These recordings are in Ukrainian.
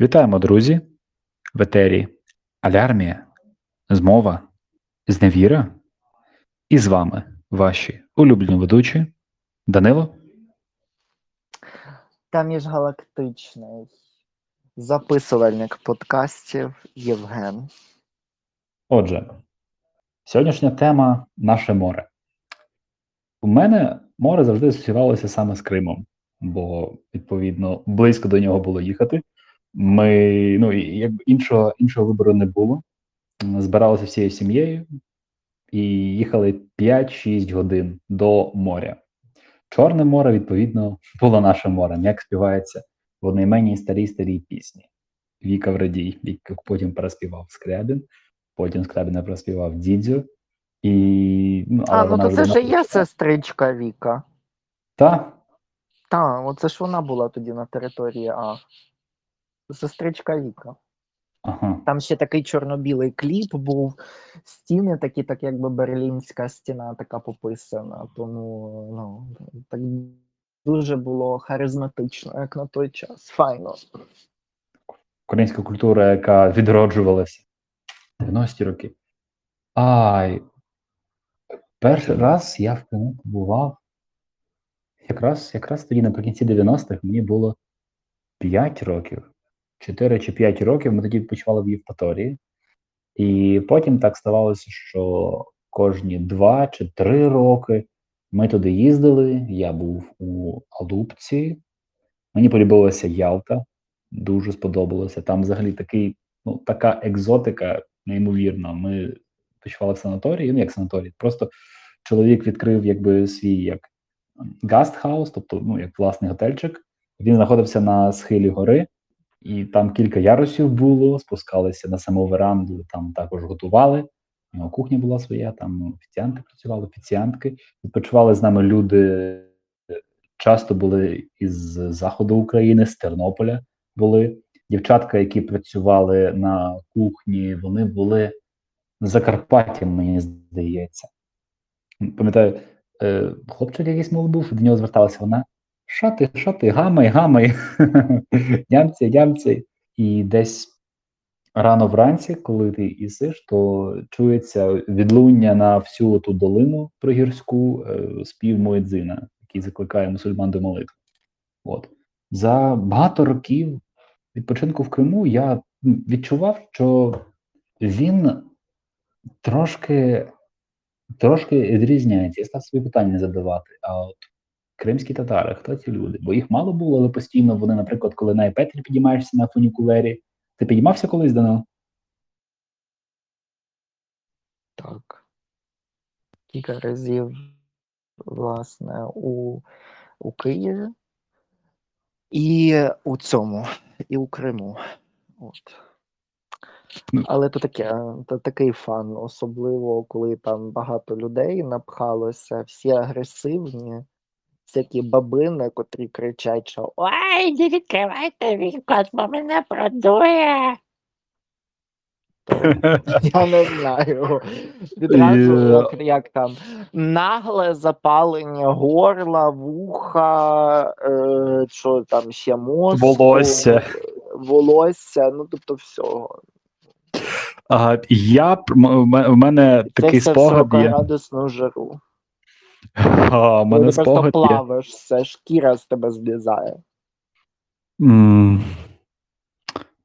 Вітаємо, друзі! В етері Алярмія, Змова, Зневіра. І з вами ваші улюблені ведучі Данило. та міжгалактичний записувальник подкастів Євген. Отже, сьогоднішня тема наше море. У мене море завжди асоціювалося саме з Кримом, бо, відповідно, близько до нього було їхати. Ми, ну, і іншого, іншого вибору не було. Збиралися всією сім'єю і їхали 5-6 годин до моря. Чорне море, відповідно, було нашим морем, як співається в одноіменній старій старій пісні. Віка Врадій, яку потім переспівав Скрябін, потім Скрябіна переспівав Дідзю. І, ну, А, ну то це ж є сестричка Віка. Та, Та, оце ж вона була тоді на території А. Сестричка Віка. ага. Там ще такий чорно-білий кліп був, стіни такі, так якби берлінська стіна така пописана. Тому ну, так дуже було харизматично, як на той час. Файно. Українська культура, яка відроджувалася в 90-ті роки. Ай, перший раз я в Криму побував. Якраз, якраз тоді наприкінці 90-х мені було 5 років. 4 чи 5 років ми тоді відпочивали в Євпаторії. І потім так ставалося, що кожні 2 чи 3 роки ми туди їздили. Я був у Алупці. Мені полюбилася Ялта, дуже сподобалося. Там взагалі такий, ну, така екзотика, неймовірна. Ми відпочивали в санаторії, ну як санаторій, просто чоловік відкрив якби свій як гастхаус, тобто ну, як власний готельчик. Він знаходився на схилі гори, і там кілька ярусів було, спускалися на саму веранду, там також готували. У нього кухня була своя, там офіціанти працювали, офіціантки. Відпочивали з нами люди, часто були із заходу України, з Тернополя були. Дівчатка, які працювали на кухні, вони були з Закарпаття, мені здається. Пам'ятаю, е, хлопчик якийсь мов був, до нього зверталася вона. Що ти, що ти, гамай, гамай, нямці, нямці. І десь рано вранці, коли ти їсиш, то чується відлуння на всю ту долину пригірську е, спів Муедзина, який закликає мусульман до молитви. От. За багато років відпочинку в Криму я відчував, що він трошки, трошки відрізняється. Я став собі питання задавати. А от кримські татари, хто ці люди? Бо їх мало було, але постійно вони, наприклад, коли на Епетрі підіймаєшся на фунікулері. Ти підіймався колись Данило? Так. Кілька разів, власне, у, у Києві і у цьому, і у Криму. От. Ну. Але то таке, то такий фан, особливо коли там багато людей напхалося, всі агресивні, всякі бабини, котрі кричать, що Ой, не відкривайте вікон, бо мене продує. Я не знаю. Відразу, Є. як, як там, нагле запалення горла, вуха, е, що там ще мозку, Волосся. волосся, ну тобто всього. А, я у мене Це такий спогад є. радісну жару. А, мене ти просто спогад є. плаваєш, все, шкіра з тебе злізає. М,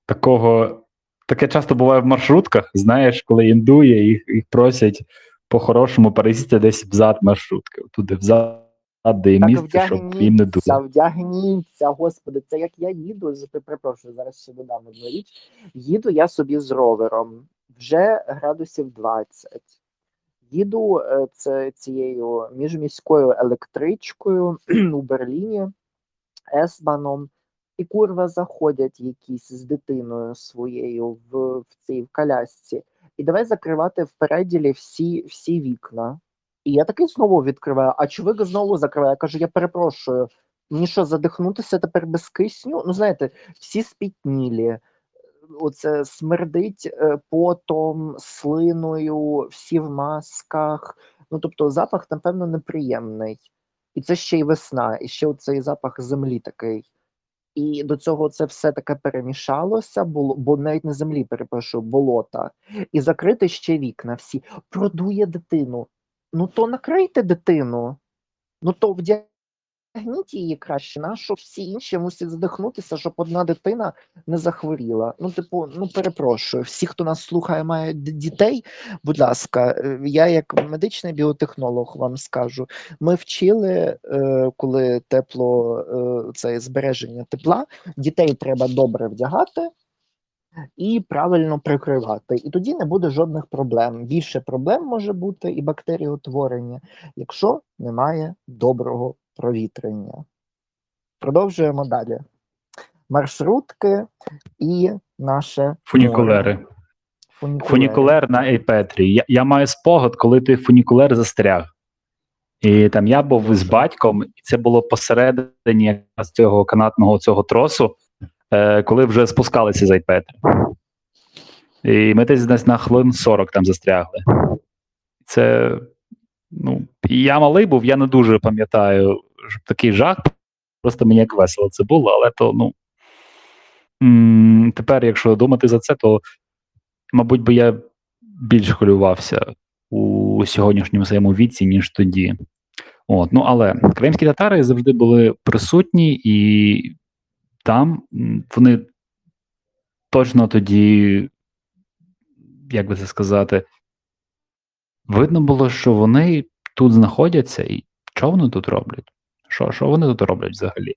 Такого таке часто буває в маршрутках. Знаєш, коли індує, їх, їх просять по-хорошому пересісти десь взад маршрутки. Туди взад, де є Так місце, щоб їм не вдягніться, дуло. вдягніться, господи, це як я їду, з- перепрошую, зараз ще додам одну річ. Їду я собі з ровером, вже градусів 20. Їду е, це, цією міжміською електричкою у Берліні, Есбаном, і курва заходять якісь з дитиною своєю в, в цій в колясці. І давай закривати в переділі всі, всі вікна. І я такий знову відкриваю, а чоловік знову закриває. Я кажу, я перепрошую, мені що, задихнутися тепер без кисню? Ну, знаєте, всі спітнілі. Оце смердить е, потом, слиною, всі в масках. Ну, тобто, запах, напевно, неприємний. І це ще й весна, і ще цей запах землі такий. І до цього це все таке перемішалося, було, бо навіть на землі, перепрошую, болота. І закрити ще вікна всі. Продує дитину. Ну то накрийте дитину. Ну то вдягніть її краще, на що всі інші мусять здихнутися, щоб одна дитина не захворіла. Ну, типу, ну перепрошую, всі, хто нас слухає, мають дітей. Будь ласка, е, я як медичний біотехнолог вам скажу. Ми вчили, е, коли тепло, е, це збереження тепла, дітей треба добре вдягати. І правильно прикривати, і тоді не буде жодних проблем. Більше проблем може бути і бактеріотворення, якщо немає доброго провітрення. Продовжуємо далі. Маршрутки і наше. Фунікулери. Фунікулери. Фунікулер на Ейпетрі. Я, я маю спогад, коли той фунікулер застряг. І там я був з батьком, і це було посередині якраз цього канатного цього тросу, е, коли вже спускалися з Ейпетрі. І ми десь десь на хвилин 40 там застрягли. Це, ну, я малий був, я не дуже пам'ятаю щоб такий жах. Просто мені як весело це було, але то, ну. Тепер, якщо думати за це, то мабуть, би я більш хвилювався у сьогоднішньому своєму віці, ніж тоді. От, ну але кримські татари завжди були присутні, і там вони точно тоді, як би це сказати, видно було, що вони тут знаходяться, і що вони тут роблять? Що, що вони тут роблять взагалі?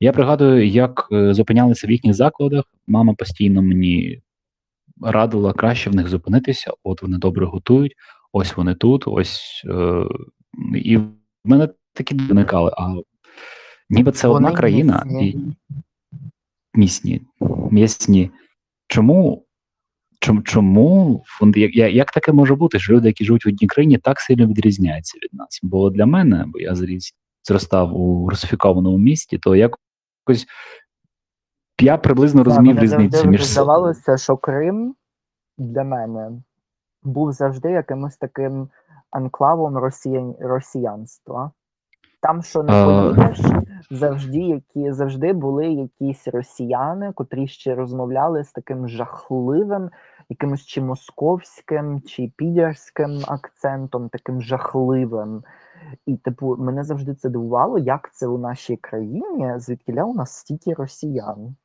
Я пригадую, як е, зупинялися в їхніх закладах. Мама постійно мені радила краще в них зупинитися. От вони добре готують, ось вони тут, ось е, і в мене такі виникали. А ніби це Вони одна країна і місні, місні. Чому? Чому, чому як- як таке може бути, що люди, які живуть в одній країні, так сильно відрізняються від нас? Бо для мене, бо я зріс, зростав у русифікованому місті, то якось я приблизно розумів різницю між здавалося, що Крим для мене був завжди якимось таким анклавом росіян... росіянства. Там, що не поїдеш, завжди, які, завжди були якісь росіяни, котрі ще розмовляли з таким жахливим, якимось чи московським, чи пітерським акцентом, таким жахливим. І, типу, мене завжди це дивувало, як це у нашій країні, звідкіля у нас стільки росіян.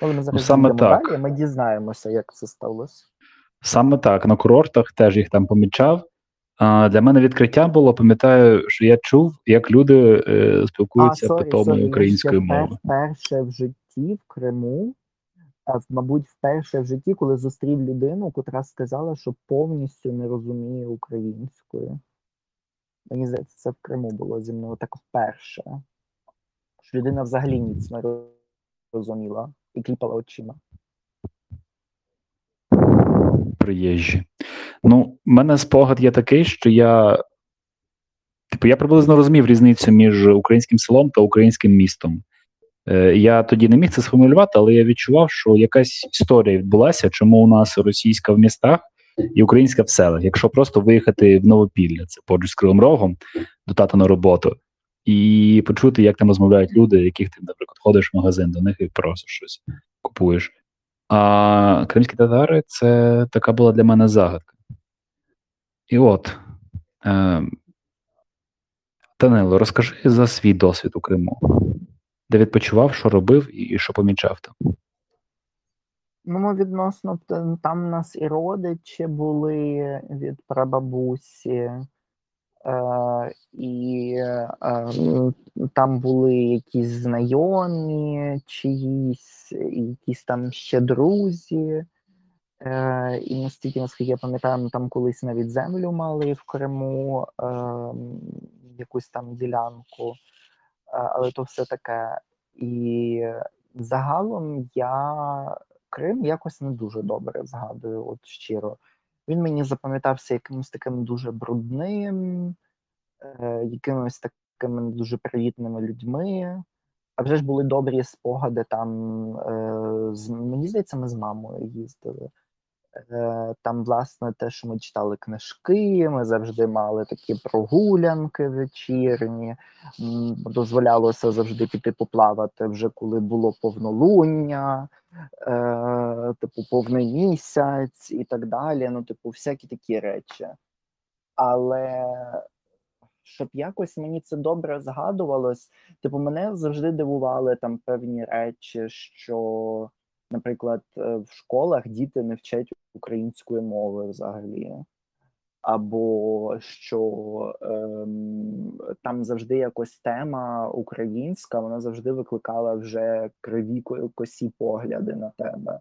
Коли ми зараз саме так. далі, ми дізнаємося, як це сталося. Саме так, на курортах теж їх там помічав. А, для мене відкриття було, пам'ятаю, що я чув, як люди е, спілкуються sorry, питомою sorry, я українською мовою. Вперше в житті в Криму, а, мабуть, вперше в житті, коли зустрів людину, котра сказала, що повністю не розуміє українською. Мені здається, це в Криму було зі мною так вперше. Що людина взагалі ніц не розуміла і кліпала очима. приїжджі. Ну, в мене спогад є такий, що я. Типу, я приблизно розумів різницю між українським селом та українським містом. Е, я тоді не міг це сформулювати, але я відчував, що якась історія відбулася, чому у нас російська в містах і українська в селах. Якщо просто виїхати в Новопілля, це поруч з Кривим Рогом, до тата на роботу, і почути, як там розмовляють люди, яких ти, наприклад, ходиш в магазин до них і просиш щось, купуєш. А кримські татари це така була для мене загадка. І от, е, Данило, розкажи за свій досвід у Криму, де відпочивав, що робив і, що помічав там. Ну, відносно там у нас і родичі були від прабабусі, е, і е, там були якісь знайомі чиїсь, якісь там ще друзі. Е, і настільки, наскільки я пам'ятаю, ми там колись навіть землю мали в Криму, е, якусь там ділянку, але то все таке. І загалом я Крим якось не дуже добре згадую, от щиро. Він мені запам'ятався якимось таким дуже брудним, е, якимось такими дуже привітними людьми. А вже ж були добрі спогади там. Е, з, мені здається, ми з мамою їздили. Е, Там, власне, те, що ми читали книжки, ми завжди мали такі прогулянки вечірні. Дозволялося завжди піти поплавати вже коли було повнолуння, е, типу, повний місяць і так далі. Ну, типу, всякі такі речі. Але щоб якось мені це добре згадувалось, типу, мене завжди дивували там певні речі, що, наприклад, е, в школах діти не вчать української мови взагалі. Або що ем, там завжди якось тема українська, вона завжди викликала вже криві косі погляди на тебе.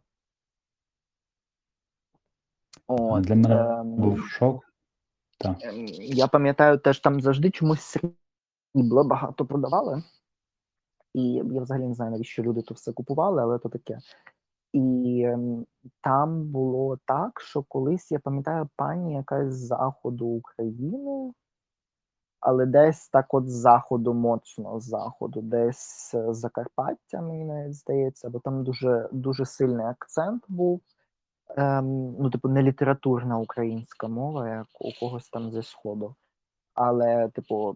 От, Для мене ем, був шок. Так. Ем, Я пам'ятаю, теж там завжди чомусь срібла багато продавали. І я взагалі не знаю, навіщо люди то все купували, але то таке. І ем, там було так, що колись я пам'ятаю пані якась з заходу України, але десь так от з заходу, моцно з заходу, десь з Закарпаття, мені навіть здається, бо там дуже, дуже сильний акцент був. Ем, ну, типу, не літературна українська мова, як у когось там зі сходу. Але, типу,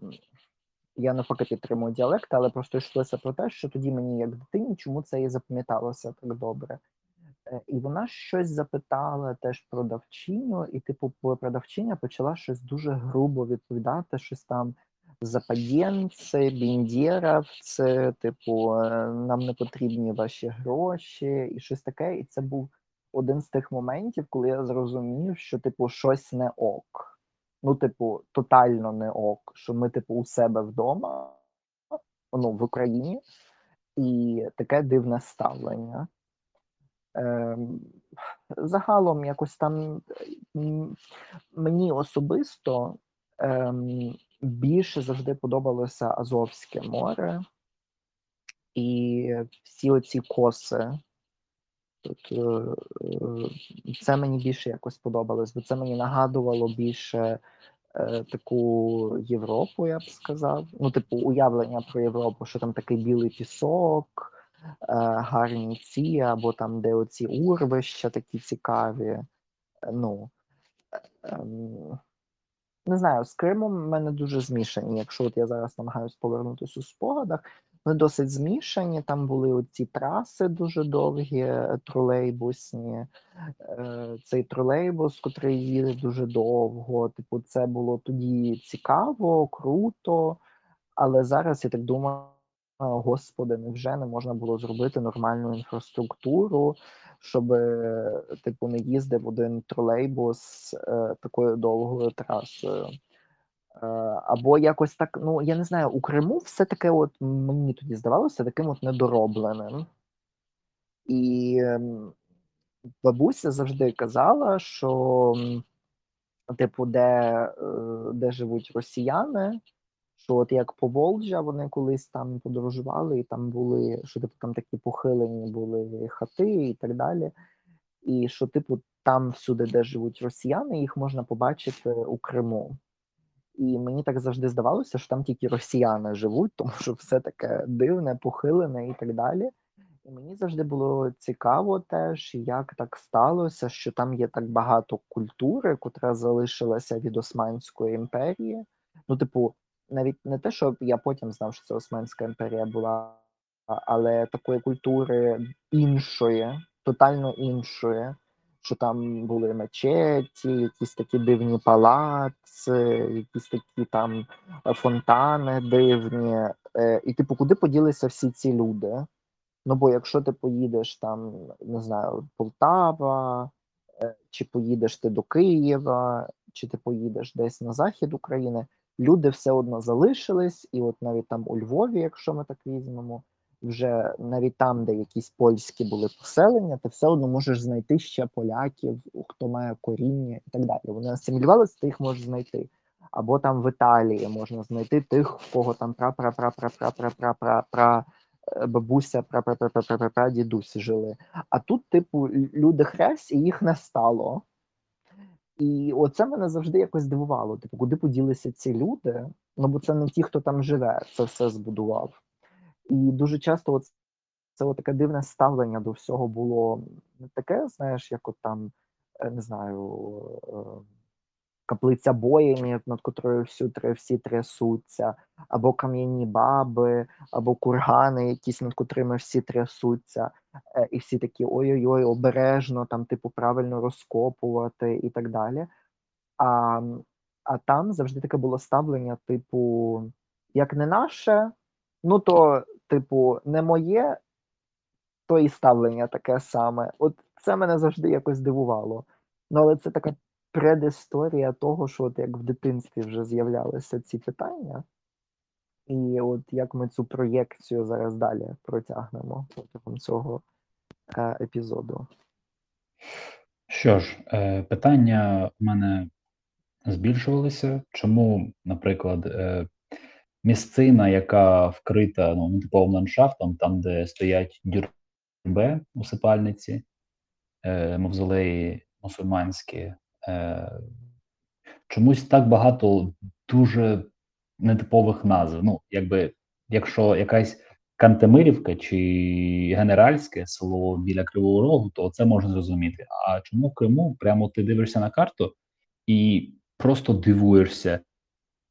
я навпаки підтримую діалект, але просто йшлося про те, що тоді мені, як дитині, чому це і запам'яталося так добре. Е, І вона щось запитала теж продавчиню, і, типу, продавчиня почала щось дуже грубо відповідати, щось там западєнці, біндєровці, типу, е, нам не потрібні ваші гроші, і щось таке. І це був один з тих моментів, коли я зрозумів, що, типу, щось не ок. Ну, типу, тотально не ок, що ми, типу, у себе вдома, ну, в Україні, і таке дивне ставлення. Ем, загалом, якось там мені особисто ем, більше завжди подобалося Азовське море і всі оці коси. Тут, е, е, це мені більше якось подобалось, бо це мені нагадувало більше е, таку Європу, я б сказав. Ну, типу, уявлення про Європу, що там такий білий пісок, е, гарні ці, або там, де оці урвища такі цікаві. Е, Ну, ем, не знаю, з Кримом в мене дуже змішані. Якщо от я зараз намагаюся повернутися у спогадах, вони досить змішані. Там були оці траси дуже довгі, е, тролейбусні. Е, Цей тролейбус, котрий їде дуже довго. Типу, це було тоді цікаво, круто. Але зараз я так думаю, господи, невже не можна було зробити нормальну інфраструктуру, щоб, е, типу, не їздив один тролейбус такою довгою трасою. Е, або якось так, ну я не знаю, у Криму все таке, от мені тоді здавалося, таким от недоробленим. І ем, бабуся завжди казала, що, типу, де, е, де живуть росіяни, що от як Поволжя, вони колись там подорожували, і там були, що типу там такі похилені були хати і так далі. І що, типу, там всюди, де живуть росіяни, їх можна побачити у Криму. І мені так завжди здавалося, що там тільки росіяни живуть, тому що все таке дивне, похилене і так далі. І мені завжди було цікаво теж, як так сталося, що там є так багато культури, котра залишилася від Османської імперії. Ну, типу, навіть не те, що я потім знав, що це Османська імперія була, але такої культури іншої, тотально іншої, що там були мечеті, якісь такі дивні палаци, якісь такі там е, фонтани дивні. Е, І, типу, куди поділися всі ці люди? Ну, бо якщо ти поїдеш там, не знаю, Полтава, е, чи поїдеш ти до Києва, чи ти поїдеш десь на захід України, люди все одно залишились, і от навіть там у Львові, якщо ми так візьмемо, вже навіть там, де якісь польські були поселення, ти все одно можеш знайти ще поляків, хто має коріння і так далі. Вони асимілювалися, ти їх можеш знайти. Або там в Італії можна знайти тих, в кого там пра пра пра пра пра пра пра пра бабуся, пра пра пра пра пра пра дідусь жили. А тут, типу, люди хресть, і їх не стало. І оце мене завжди якось дивувало. Типу, куди поділися ці люди? Ну, бо це не ті, хто там живе, це все збудував. І дуже часто от це от таке дивне ставлення до всього було не таке, знаєш, як от там е, не знаю, е, каплиця Боємі, над котрою всю, всі трясуться, або кам'яні баби, або кургани, якісь над котрими всі трясуться, е, і всі такі ой-ой-ой, обережно, там, типу, правильно розкопувати і так далі. А, а там завжди таке було ставлення, типу, як не наше, ну то, типу, не моє, то і ставлення таке саме. От це мене завжди якось дивувало. Ну, але це така предісторія того, що от як в дитинстві вже з'являлися ці питання, і от як ми цю проєкцію зараз далі протягнемо протягом цього е, епізоду. Що ж, е, питання в мене збільшувалися. Чому, наприклад, е, місцина, яка вкрита ну, типовим ландшафтом, там, де стоять дюрбе усипальниці, е, мавзолеї мусульманські, е, чомусь так багато дуже нетипових назв. Ну, якби, якщо якась Кантемирівка чи Генеральське село біля Кривого Рогу, то це можна зрозуміти. А чому в Криму прямо ти дивишся на карту і просто дивуєшся.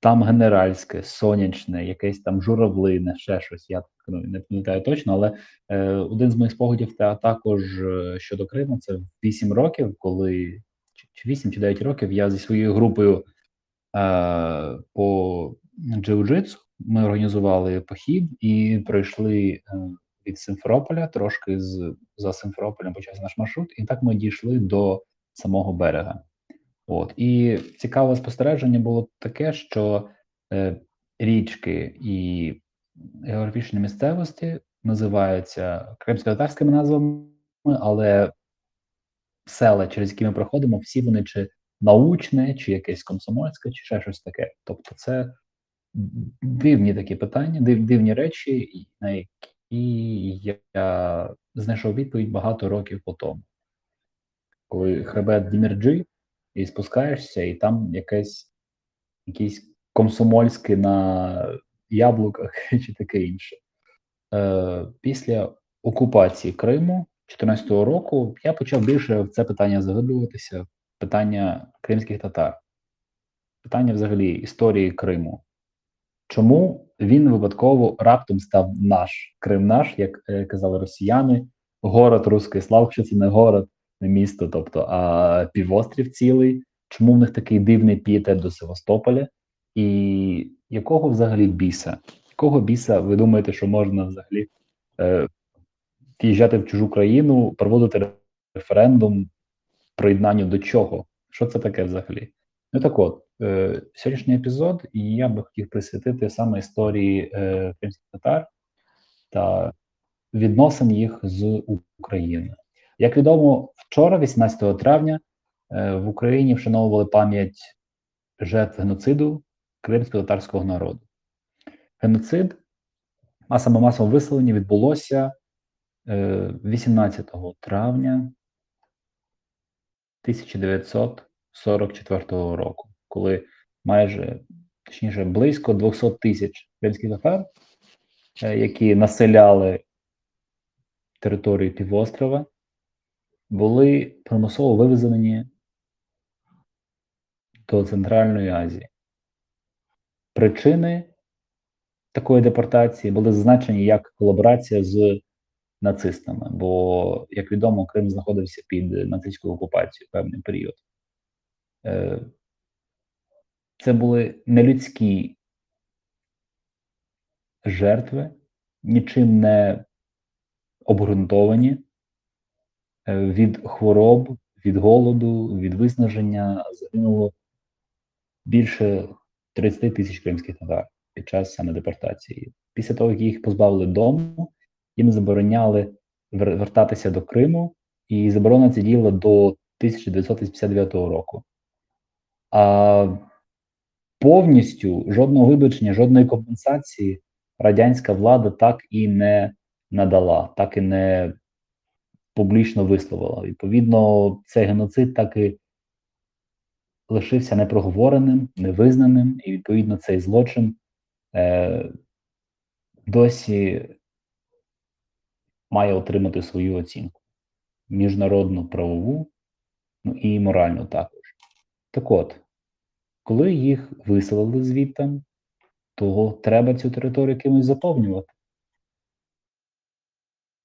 Там генеральське, сонячне, якесь там журавлине, ще щось. Я ну, не пам'ятаю точно, але е, один з моїх спогадів та також е, щодо Криму це 8 років, коли чи, чи 8 чи 9 років я зі своєю групою е, по джиу-джитсу ми організували похід і пройшли е, від Симферополя, трошки з за Симферополем почався наш маршрут, і так ми дійшли до самого берега. От і цікаве спостереження було таке, що е, річки і географічні місцевості називаються кримсько-татарськими назвами, але села, через які ми проходимо, всі вони чи научне, чи якесь комсомольське, чи ще щось таке. Тобто, це дивні такі питання, див, дивні речі, на які я знайшов відповідь багато років по тому. Коли хребет Дімірджі, і спускаєшся, і там якесь якісь комсомольське на яблуках чи таке інше. Е, Після окупації Криму 2014 року я почав більше в це питання заглиблюватися, питання кримських татар, питання взагалі історії Криму. Чому він випадково раптом став наш Крим наш, як е, казали росіяни, город Руський слав, що це не город, місто, тобто, а півострів цілий. Чому в них такий дивний пієтет до Севастополя? І якого взагалі біса? Якого біса ви думаєте, що можна взагалі е, в'їжджати в чужу країну, проводити референдум приєднанню до чого? Що це таке взагалі? Ну так от, е, сьогоднішній епізод, і я би хотів присвятити саме історії е, кримських татар та відносин їх з Україною. Як відомо, вчора, 18 травня, е, в Україні вшановували пам'ять жертв геноциду кримсько-татарського народу. Геноцид, а саме масове виселення відбулося 18 травня 1944 року, коли майже точніше близько 200 тисяч кримських татар, е, які населяли територію півострова, були примусово вивезені до Центральної Азії. Причини такої депортації були зазначені як колаборація з нацистами, бо, як відомо, Крим знаходився під нацистською окупацією певний період. Е, це були нелюдські жертви, нічим не обґрунтовані від хвороб, від голоду, від виснаження загинуло більше 30 тисяч кримських татар під час саме депортації. Після того, як їх позбавили дому, їм забороняли вертатися до Криму, і заборона ця діяла до 1959 року. А повністю жодного вибачення, жодної компенсації радянська влада так і не надала, так і не публічно висловила. Відповідно, цей геноцид так і лишився непроговореним, невизнаним, і відповідно цей злочин е, досі має отримати свою оцінку міжнародну правову ну і морально також. Так от, коли їх виселили звідти, то треба цю територію кимось заповнювати.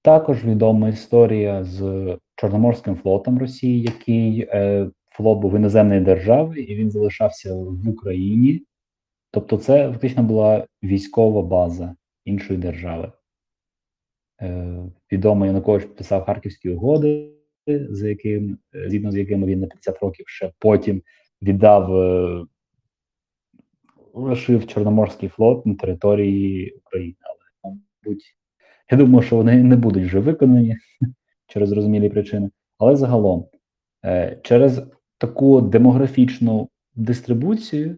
Також відома історія з Чорноморським флотом Росії, який е, флот був іноземної держави, і він залишався в Україні. Тобто, це фактично була військова база іншої держави. Е, Відомо Янукович підписав Харківські угоди, за яким, згідно з якими він на 50 років ще потім віддав е, лишив Чорноморський флот на території України. Але, мабуть, я думаю, що вони не будуть вже виконані через зрозумілі причини. Але загалом, е, через таку демографічну дистрибуцію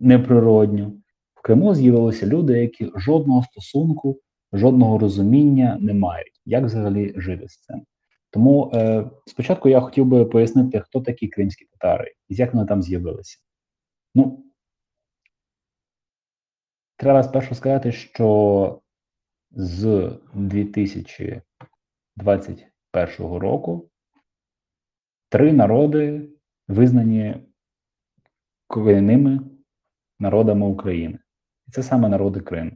неприродню, в Криму з'явилися люди, які жодного стосунку, жодного розуміння не мають, як взагалі жити з цим. Тому е, спочатку я хотів би пояснити, хто такі кримські татари і як вони там з'явилися. Ну, треба спершу сказати, що з 2021 року три народи визнані корінними народами України. І це саме народи Криму.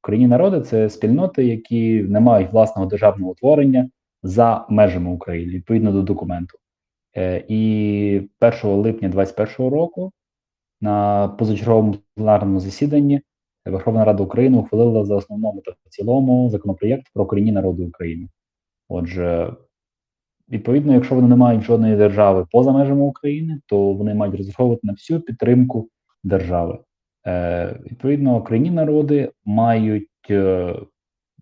Корінні народи це спільноти, які не мають власного державного утворення за межами України відповідно до документу. Е, і 1 липня 2021 року на позачерговому пленарному засіданні Верховна Рада України ухвалила за основному та в цілому законопроєкт про корінні народи України. Отже, відповідно, якщо вони не мають жодної держави поза межами України, то вони мають розраховувати на всю підтримку держави. Е, Відповідно, корінні народи мають е,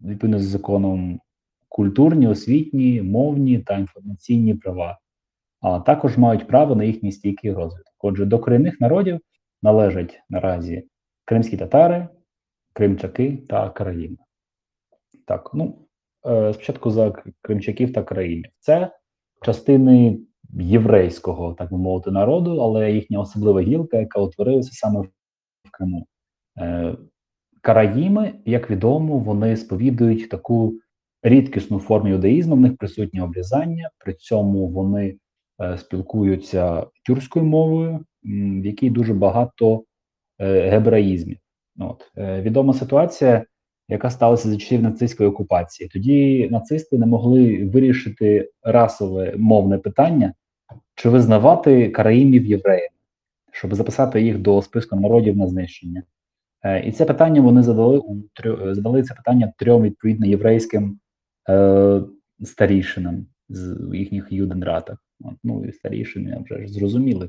відповідно з законом культурні, освітні, мовні та інформаційні права, а також мають право на їхній стійкий розвиток. Отже, до корінних народів належать наразі кримські татари, кримчаки та караїми. Так, ну е, спочатку за кримчаків та караїмів. Це частини єврейського, так би мовити, народу, але їхня особлива гілка, яка утворилася саме в Криму. Е, Караїми, як відомо, вони сповідують таку рідкісну форму юдаїзму, в них присутнє обрізання, при цьому вони е, спілкуються тюркською мовою, в якій дуже багато е, гебраїзмів. От. Е, відома ситуація, яка сталася за часів нацистської окупації. Тоді нацисти не могли вирішити расове мовне питання, чи визнавати караїмів євреями, щоб записати їх до списку народів на знищення. Е, і це питання вони задали у задали це питання трьом відповідно єврейським е, старішинам з їхніх юденратах. Ну і старішини вже ж зрозуміли,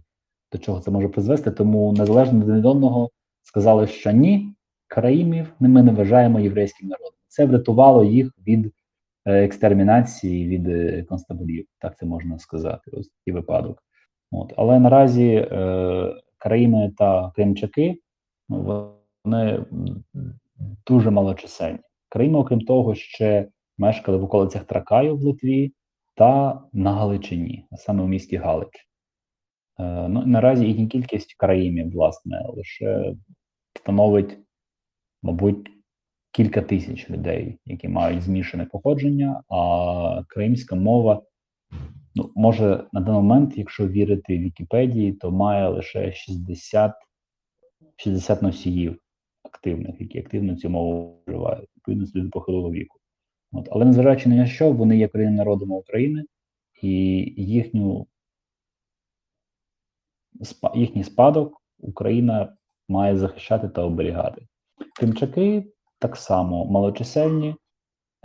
до чого це може призвести. Тому незалежно від одного сказали, що ні, караїмів ми не вважаємо єврейським народом. Це врятувало їх від е, екстермінації, від е, концтаборів, так це можна сказати. Ось такий випадок. От. Але наразі е, Караїми та Кримчаки ну, вони дуже малочисельні. Кримі, окрім того, ще мешкали в околицях Тракаю в Литві та на Галичині, а саме в місті Галич. Е, ну, Наразі їхня кількість країнів, власне, лише становить, мабуть, кілька тисяч людей, які мають змішане походження, а кримська мова, ну, може на даний момент, якщо вірити Вікіпедії, то має лише 60 60 носіїв активних, які активно цю мову вживають, відповідно люди похилого віку. От. Але незважаючи на що, вони є корінним народом України і їхню їхній спадок Україна має захищати та оберігати. Кримчаки так само малочисельні,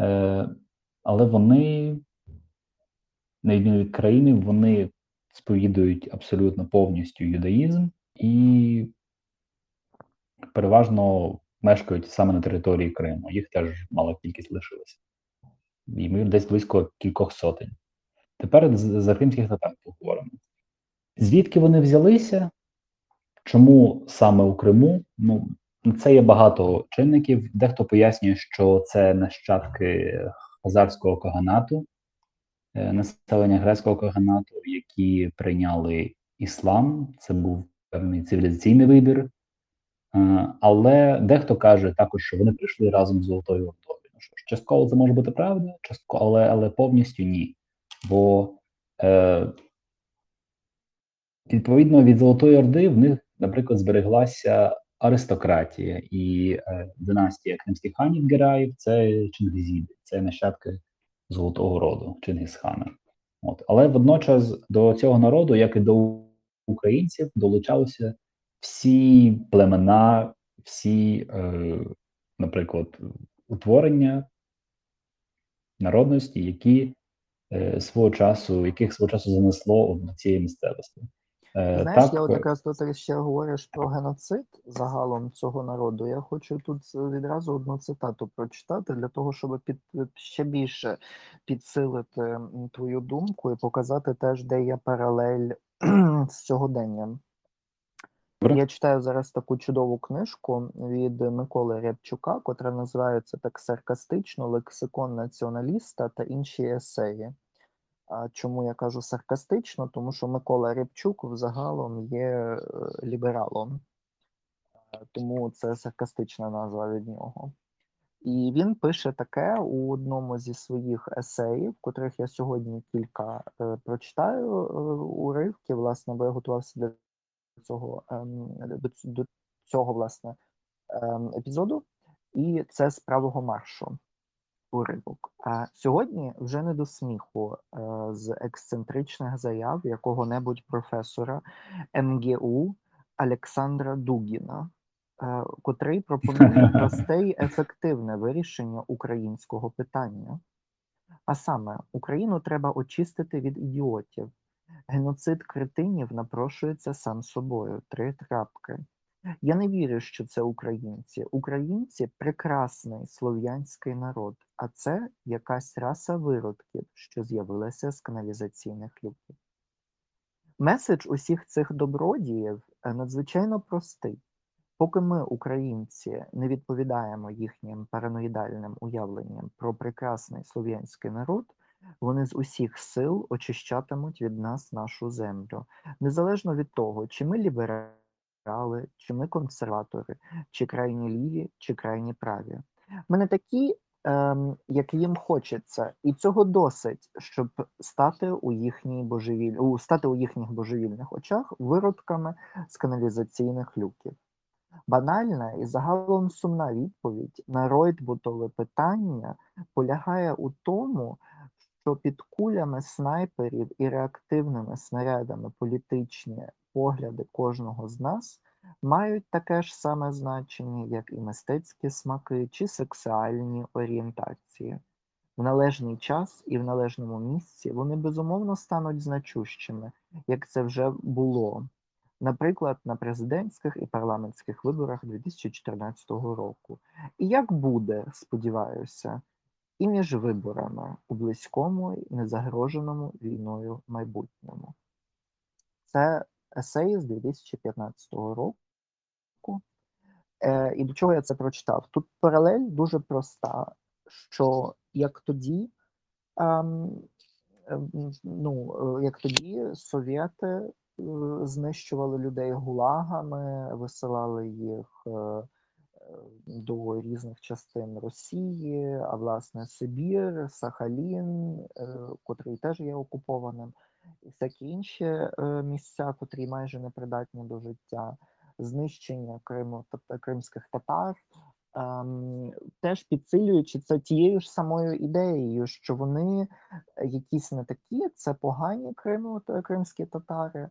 е, але вони, на відміну від країни, вони сповідують абсолютно повністю юдаїзм і переважно мешкають саме на території Криму. Їх теж мала кількість лишилася. І ми десь близько кількох сотень. Тепер за кримських татар поговоримо. Звідки вони взялися? Чому саме у Криму? Ну, це є багато чинників. Дехто пояснює, що це нащадки хазарського каганату, е, населення грецького каганату, які прийняли іслам. Це був певний цивілізаційний вибір. Е, але дехто каже також, що вони прийшли разом з Золотою Ордою. Ну що частково це може бути правда, частково, але але повністю ні. Бо Е, відповідно від Золотої Орди в них, наприклад, збереглася аристократія і е, династія кримських ханів Гераїв це Чингизіди, це нащадки Золотого роду Чингисхана. От. Але водночас до цього народу, як і до українців, долучалися всі племена, всі, е, наприклад, утворення народності, які е, свого часу, яких свого часу занесло до цієї місцевості. Е, Знаєш, так, я от якраз тут ти ще говориш про геноцид загалом цього народу. Я хочу тут відразу одну цитату прочитати для того, щоб під ще більше підсилити твою думку і показати теж, де є паралель з сьогоденням. Добре. Я читаю зараз таку чудову книжку від Миколи Рябчука, котра називається так саркастично Лексикон націоналіста та інші есеї. Чому я кажу саркастично? Тому що Микола Рябчук взагалом є е, лібералом, Е, тому це саркастична назва від нього. І він пише таке у одному зі своїх есеїв, котрих я сьогодні кілька е, прочитаю е, уривків, власне, бо я готувався до цього, ем, до, цього власне ем, епізоду, і це з правого маршу уривок. А сьогодні вже не до сміху е, з ексцентричних заяв якого-небудь професора МГУ Олександра Дугіна, е, котрий пропонує просте й ефективне вирішення українського питання. А саме, Україну треба очистити від ідіотів. Геноцид кретинів напрошується сам собою. Три крапки. Я не вірю, що це українці. Українці прекрасний слов'янський народ, а це якась раса виродків, що з'явилася з каналізаційних люків. Меседж усіх цих добродіїв е, надзвичайно простий. Поки ми, українці, не відповідаємо їхнім параноїдальним уявленням про прекрасний слов'янський народ, вони з усіх сил очищатимуть від нас нашу землю, незалежно від того, чи ми ліберали, чи ми консерватори, чи крайні ліві, чи крайні праві. Ми не такі, ем, як їм хочеться, і цього досить, щоб стати у їхній божевіль... у, стати у їхніх божевільних очах виродками з каналізаційних люків. Банальна і загалом сумна відповідь на Ройтбутове питання полягає у тому, що під кулями снайперів і реактивними снарядами політичні погляди кожного з нас мають таке ж саме значення, як і мистецькі смаки чи сексуальні орієнтації. В належний час і в належному місці вони безумовно стануть значущими, як це вже було. Наприклад, на президентських і парламентських виборах 2014 року. І як буде, сподіваюся, і між виборами у близькому і незагроженому війною майбутньому. Це есей з 2015 року. Е, і до чого я це прочитав? Тут паралель дуже проста, що як тоді, ем, ем, ну, як тоді совєти е, знищували людей гулагами, висилали їх е, до різних частин Росії, а власне Сибір, Сахалін, е, котрий теж є окупованим, всякі інші е, місця, котрі майже непридатні до життя, знищення Криму тобто кримських татар. ем, Теж підсилюючи це тією ж самою ідеєю, що вони е, якісь не такі, це погані Криму, кримські татари,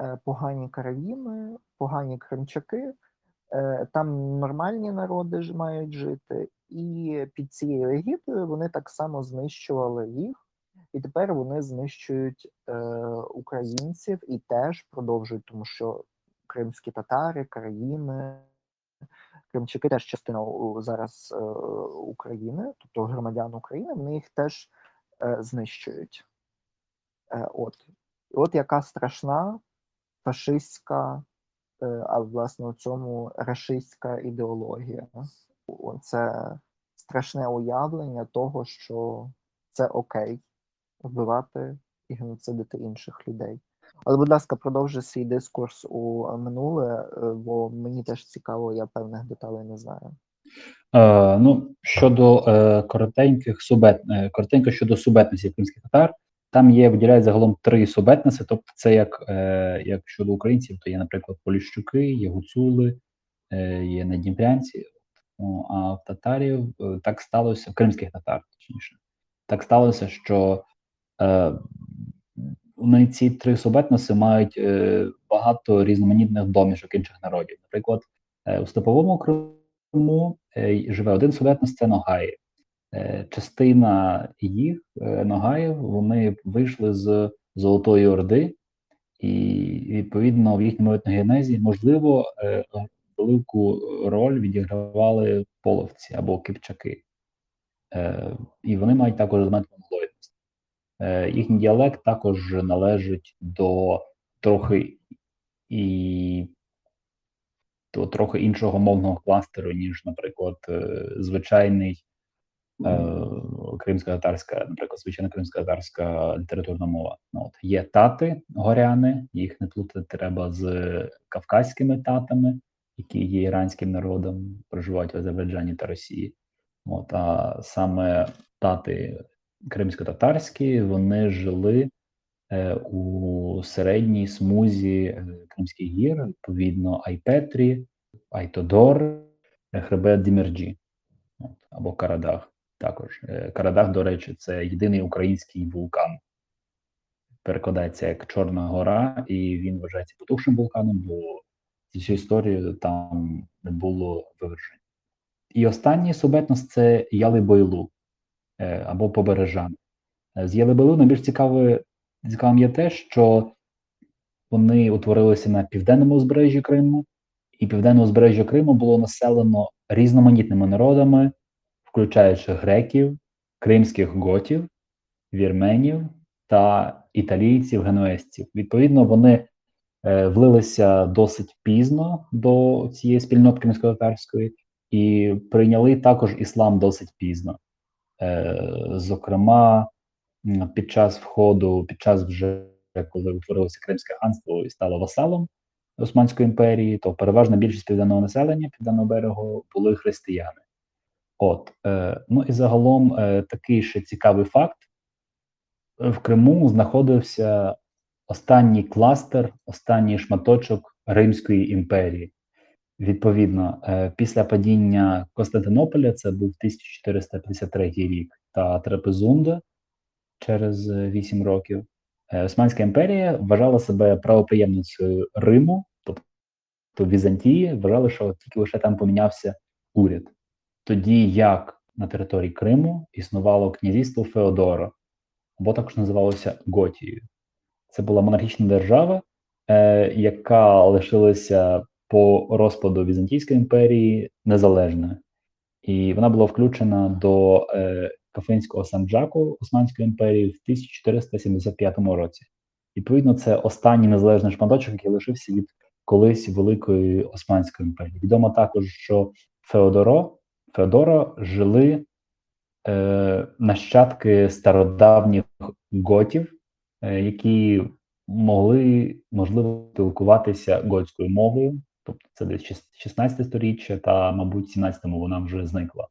е, погані караїми, погані кримчаки, там нормальні народи ж мають жити, і під цією егідою вони так само знищували їх, і тепер вони знищують е, українців і теж продовжують, тому що кримські татари, караїми, кримчаки теж частина зараз е, України, тобто громадян України, вони їх теж е, знищують. Е, от. От яка страшна фашистська, е, а власне у цьому рашистська ідеологія. Це страшне уявлення того, що це окей вбивати і геноцидити інших людей. Але, будь ласка, продовжуй свій дискурс у минуле, е, бо мені теж цікаво, я певних деталей не знаю. Е, ну, щодо е, коротеньких субет, е, коротенько щодо субетності кримських татар, там є, виділяють загалом три субетниси, тобто це як, е, як щодо українців, то є, наприклад, Поліщуки, є гуцули, е, є надніпрянці. Ну, а в татарів е, так сталося, в кримських татар, точніше, так сталося, що вони ці три субетноси мають е, багато різноманітних домішок інших народів. Наприклад, е, у Степовому Криму е, живе один субетнос це Ногаї. Е, частина їх, е, Ногаїв, вони вийшли з Золотої Орди, і відповідно в їхньому етногенезі, можливо, е, велику роль відігравали половці або кипчаки. Е, і вони мають також елемент. Е, їхній діалект також належить до трохи і до трохи іншого мовного кластеру, ніж, наприклад, е, звичайний е, кримсько-татарська, наприклад, звичайна кримсько-татарська літературна мова. Ну, от, є тати горяни, їх не плутати треба з кавказькими татами, які є іранським народом, проживають в Азербайджані та Росії. От, а саме тати кримсько-татарські, вони жили е, у середній смузі е, Кримських гір, відповідно, Айпетрі, Айтодор, е, хребет Демерджі або Карадаг. Також Карадаг, до речі, це єдиний український вулкан. Перекладається як Чорна гора, і він вважається потухшим вулканом, бо цю історію там не було вивержень. І останній субетнос це Ялибойлу або Побережани. Е, З Ялибойлу найбільш цікаве, цікавим є те, що вони утворилися на південному узбережжі Криму, і південне узбережжя Криму було населено різноманітними народами, включаючи греків, кримських готів, вірменів та італійців, генуезців. Відповідно, вони е, влилися досить пізно до цієї спільноти кримсько-татарської і прийняли також іслам досить пізно. Е, зокрема, під час входу, під час вже коли утворилося Кримське ханство і стало васалом Османської імперії, то переважна більшість південного населення південного берегу були християни. От, е, ну і загалом е, такий ще цікавий факт: в Криму знаходився останній кластер, останній шматочок Римської імперії. Відповідно, е, після падіння Константинополя, це був 1453 рік, та Трапезунда через 8 років. е, Османська імперія вважала себе правоприємницею Риму, тобто Візантії, вважали, що тільки лише там помінявся уряд. Тоді як на території Криму існувало князівство Феодора, або також називалося Готією. Це була монархічна держава, е, яка лишилася по розпаду Візантійської імперії незалежною. І вона була включена до е, Кафинського санджаку Османської імперії в 1475 році. Відповідно, це останній незалежний шматочок, який лишився від колись Великої Османської імперії. Відомо також, що Феодоро, Феодоро жили е, нащадки стародавніх готів, е, які могли, можливо, спілкуватися готською мовою, тобто це десь 16 сторіччя, та, мабуть, 17-му вона вже зникла.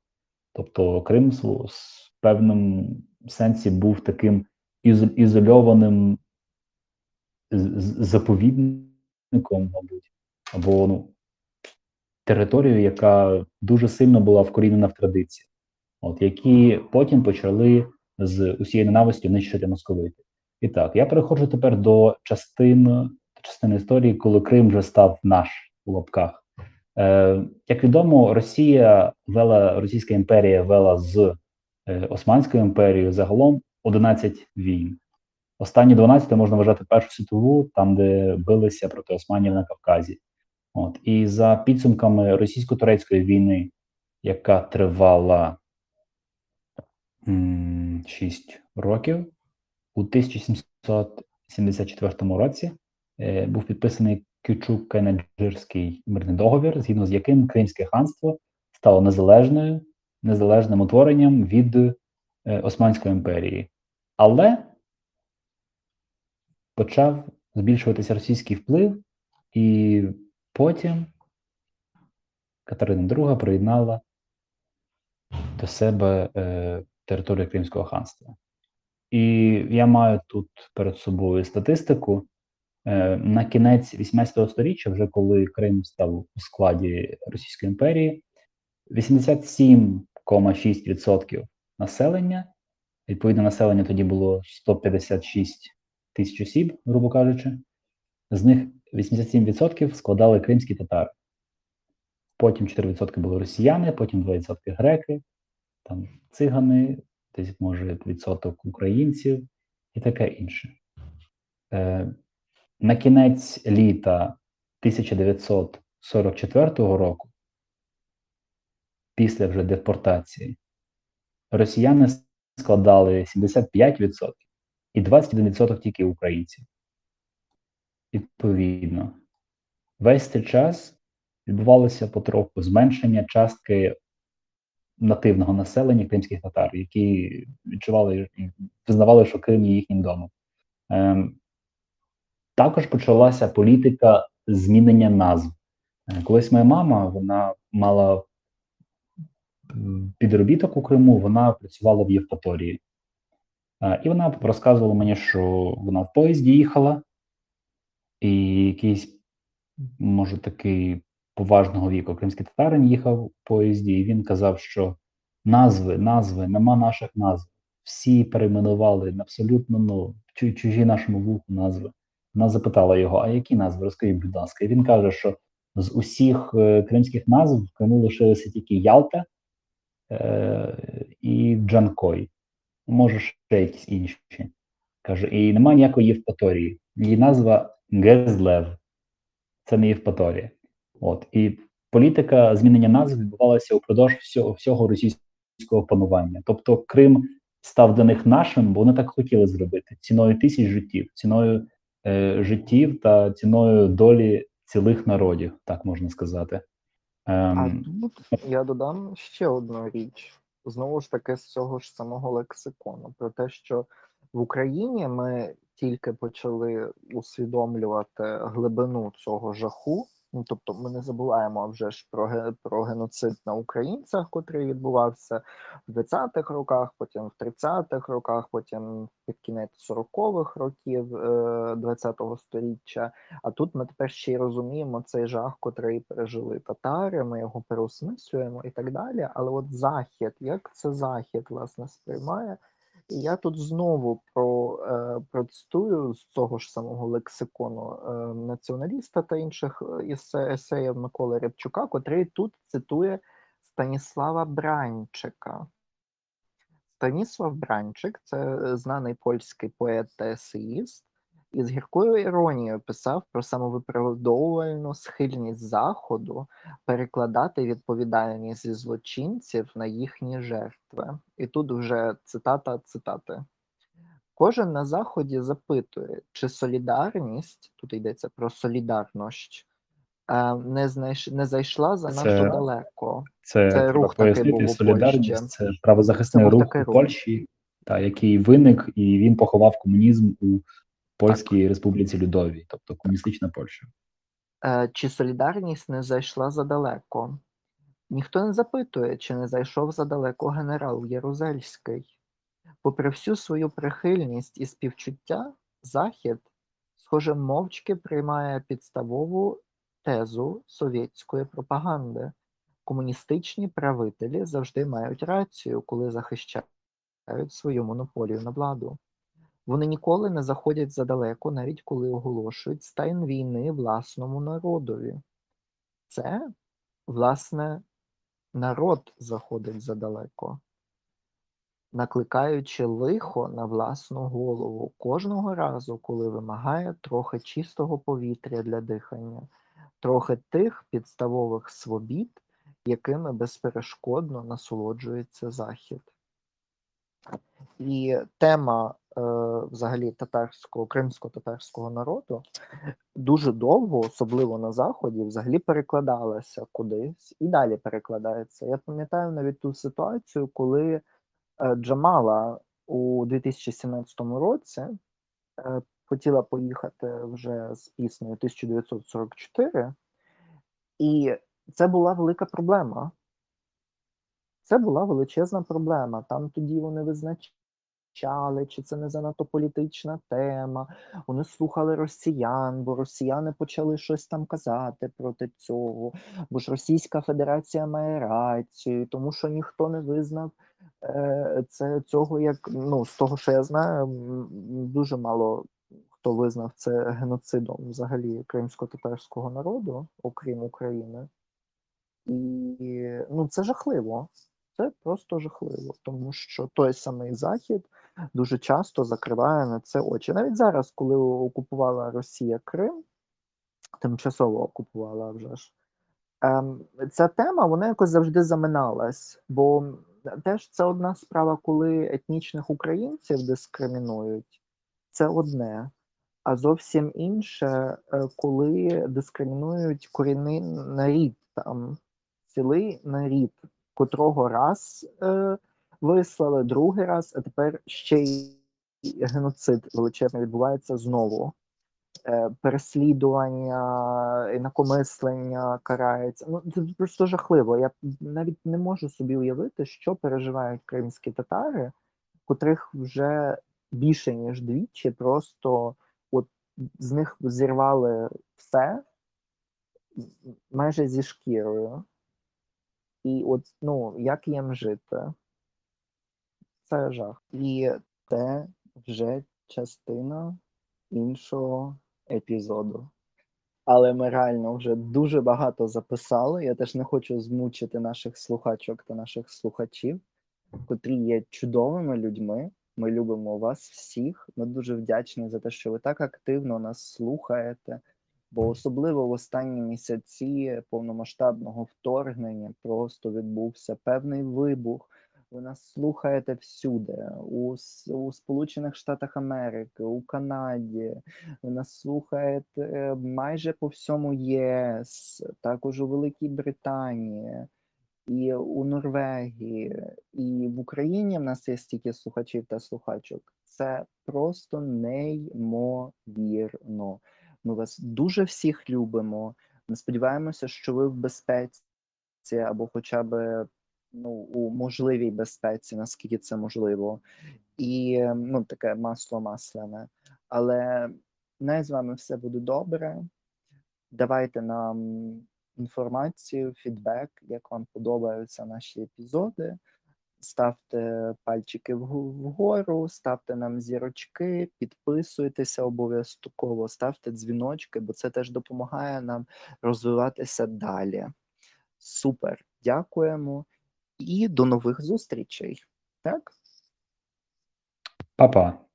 Тобто Крим в певному сенсі був таким із- ізольованим заповідником, мабуть, або ну, територією, яка дуже сильно була вкорінена в традиції, от які потім почали з усією ненавистю нищити московити. І так, я переходжу тепер до частин, частини історії, коли Крим вже став наш у лапках. Е, як відомо, Росія вела, Російська імперія вела з е, Османською імперією загалом 11 війн. Останні 12 можна вважати Першу світову, там, де билися проти османів на Кавказі. От. І за підсумками російсько-турецької війни, яка тривала м, 6 років, у 1774 році е, був підписаний Кючук-Кенеджирський мирний договір, згідно з яким Кримське ханство стало незалежною, незалежним утворенням від е, Османської імперії. Але почав збільшуватися російський вплив, і потім Катерина II приєднала до себе е, територію Кримського ханства. І я маю тут перед собою статистику. Е, На кінець 18 століття, вже коли Крим став у складі Російської імперії, 87,6% населення, відповідно, населення тоді було 156 тисяч осіб, грубо кажучи, з них 87% складали кримські татари. Потім 4% були росіяни, потім 2% греки, там цигани, десь може відсоток українців і таке інше. На кінець літа 1944 року, після вже депортації, росіяни складали 75% і 21% тільки українців. Відповідно, весь цей час відбувалося потроху зменшення частки нативного населення кримських татар, які відчували і визнавали, що Крим є їхнім домом. Ем, також почалася політика змінення назв. Е, Колись моя мама вона мала підробіток у Криму, вона працювала в Євпаторії. Е, І вона розказувала мені, що вона в поїзді їхала, і якийсь, може, такий поважного віку кримський татарин їхав в поїзді, і він казав, що назви, назви, нема наших назв. Всі перейменували на абсолютно ну, чужі нашому вуху назви. Вона запитала його, а які назви? Розкажіть, будь ласка. І він каже, що з усіх е, кримських назв в Криму лишилися тільки Ялта е, і Джанкой. Може, ще якісь інші. Каже, і немає ніякої Євпаторії. Її назва Гезлев. Це не Євпаторія. От. І політика змінення назв відбувалася упродовж всього, всього російського панування. Тобто Крим став для них нашим, бо вони так хотіли зробити ціною тисяч життів, ціною е, життів та ціною долі цілих народів, так можна сказати. А Ем, тут я додам ще одну річ. Знову ж таки, з цього ж самого лексикону, про те, що в Україні ми тільки почали усвідомлювати глибину цього жаху. Ну, тобто, ми не забуваємо вже ж про, ге- про геноцид на українцях, котрий відбувався в 20-х роках, потім в 30-х роках, потім під кінець 40-х років е, 20-го століття. А тут ми тепер ще й розуміємо цей жах, котрий пережили татари, ми його переосмислюємо і так далі. Але от захід, як це захід власне сприймає? Я тут знову про, е, процитую з того ж самого лексикону е, націоналіста та інших е, есеїв Миколи Рябчука, котрий тут цитує Станіслава Бранчика. Станіслав Бранчик це е, знаний польський поет та есеїст, і з гіркою іронією писав про самовиправдовувальну схильність Заходу перекладати відповідальність зі злочинців на їхні жертви. І тут вже цитата цитати. Кожен на заході запитує, чи солідарність, тут йдеться про солідарність, е, не, знайш, не зайшла Це- занадто далеко. Це, Це рух такий у солідарність Польщі. це правозахисний Це рух у. Польщі, та, який виник, і він поховав комунізм у Польській Республіці Людовій, тобто комуністична Польща. Е, Чи солідарність не зайшла задалеко? Ніхто не запитує, чи не зайшов задалеко генерал Єрузельський. Попри всю свою прихильність і співчуття, Захід, схоже, мовчки приймає підставову тезу совєтської пропаганди. Комуністичні правителі завжди мають рацію, коли захищають свою монополію на владу. Вони ніколи не заходять задалеко, навіть коли оголошують стан війни власному народові. Це, власне, народ заходить задалеко, накликаючи лихо на власну голову кожного разу, коли вимагає трохи чистого повітря для дихання, трохи тих підставових свобід, якими безперешкодно насолоджується Захід. І тема е, взагалі татарського, кримсько-татарського народу дуже довго, особливо на Заході, взагалі перекладалася кудись і далі перекладається. Я пам'ятаю навіть ту ситуацію, коли е, Джамала у 2017 році е, хотіла поїхати вже з піснею 1944, і це була велика проблема. Це була величезна проблема. Там тоді вони визначали чи це не занадто політична тема. Вони слухали росіян, бо росіяни почали щось там казати проти цього. Бо ж Російська Федерація має рацію, тому що ніхто не визнав е, це цього як ну з того, що я знаю, дуже мало хто визнав це геноцидом взагалі кримсько-татарського народу, окрім України. І ну, це жахливо. Це просто жахливо, тому що той самий Захід дуже часто закриває на це очі. Навіть зараз, коли окупувала Росія Крим, тимчасово окупувала вже ж. Ем, ця тема вона якось завжди заминалась, бо теж це одна справа, коли етнічних українців дискримінують, це одне. А зовсім інше, е, коли дискримінують корінний нарід там, цілий нарід, котрого раз е, вислали, другий раз, а тепер ще й геноцид величезний відбувається знову. Е, переслідування, інакомислення карається. Ну це просто жахливо. Я навіть не можу собі уявити, що переживають кримські татари, котрих вже більше ніж двічі, просто от з них зірвали все майже зі шкірою. І от ну як їм жити? Це жах. І це вже частина іншого епізоду. Але ми реально вже дуже багато записали. Я теж не хочу змучити наших слухачок та наших слухачів, котрі є чудовими людьми. Ми любимо вас всіх. Ми дуже вдячні за те, що ви так активно нас слухаєте. Бо особливо в останні місяці повномасштабного вторгнення просто відбувся певний вибух. Ви нас слухаєте всюди, у, у Сполучених Штатах Америки, у Канаді. Ви нас слухаєте майже по всьому ЄС, також у Великій Британії, і у Норвегії, і в Україні в нас є стільки слухачів та слухачок. Це просто неймовірно. Ми вас дуже всіх любимо. Ми сподіваємося, що ви в безпеці або хоча б ну, у можливій безпеці, наскільки це можливо, і ну, таке масло масляне. Але не з вами все буде добре. Давайте нам інформацію, фідбек, як вам подобаються наші епізоди. Ставте пальчики вгору, ставте нам зірочки, підписуйтеся обов'язково, ставте дзвіночки, бо це теж допомагає нам розвиватися далі. Супер, дякуємо і до нових зустрічей. Так? Па-па.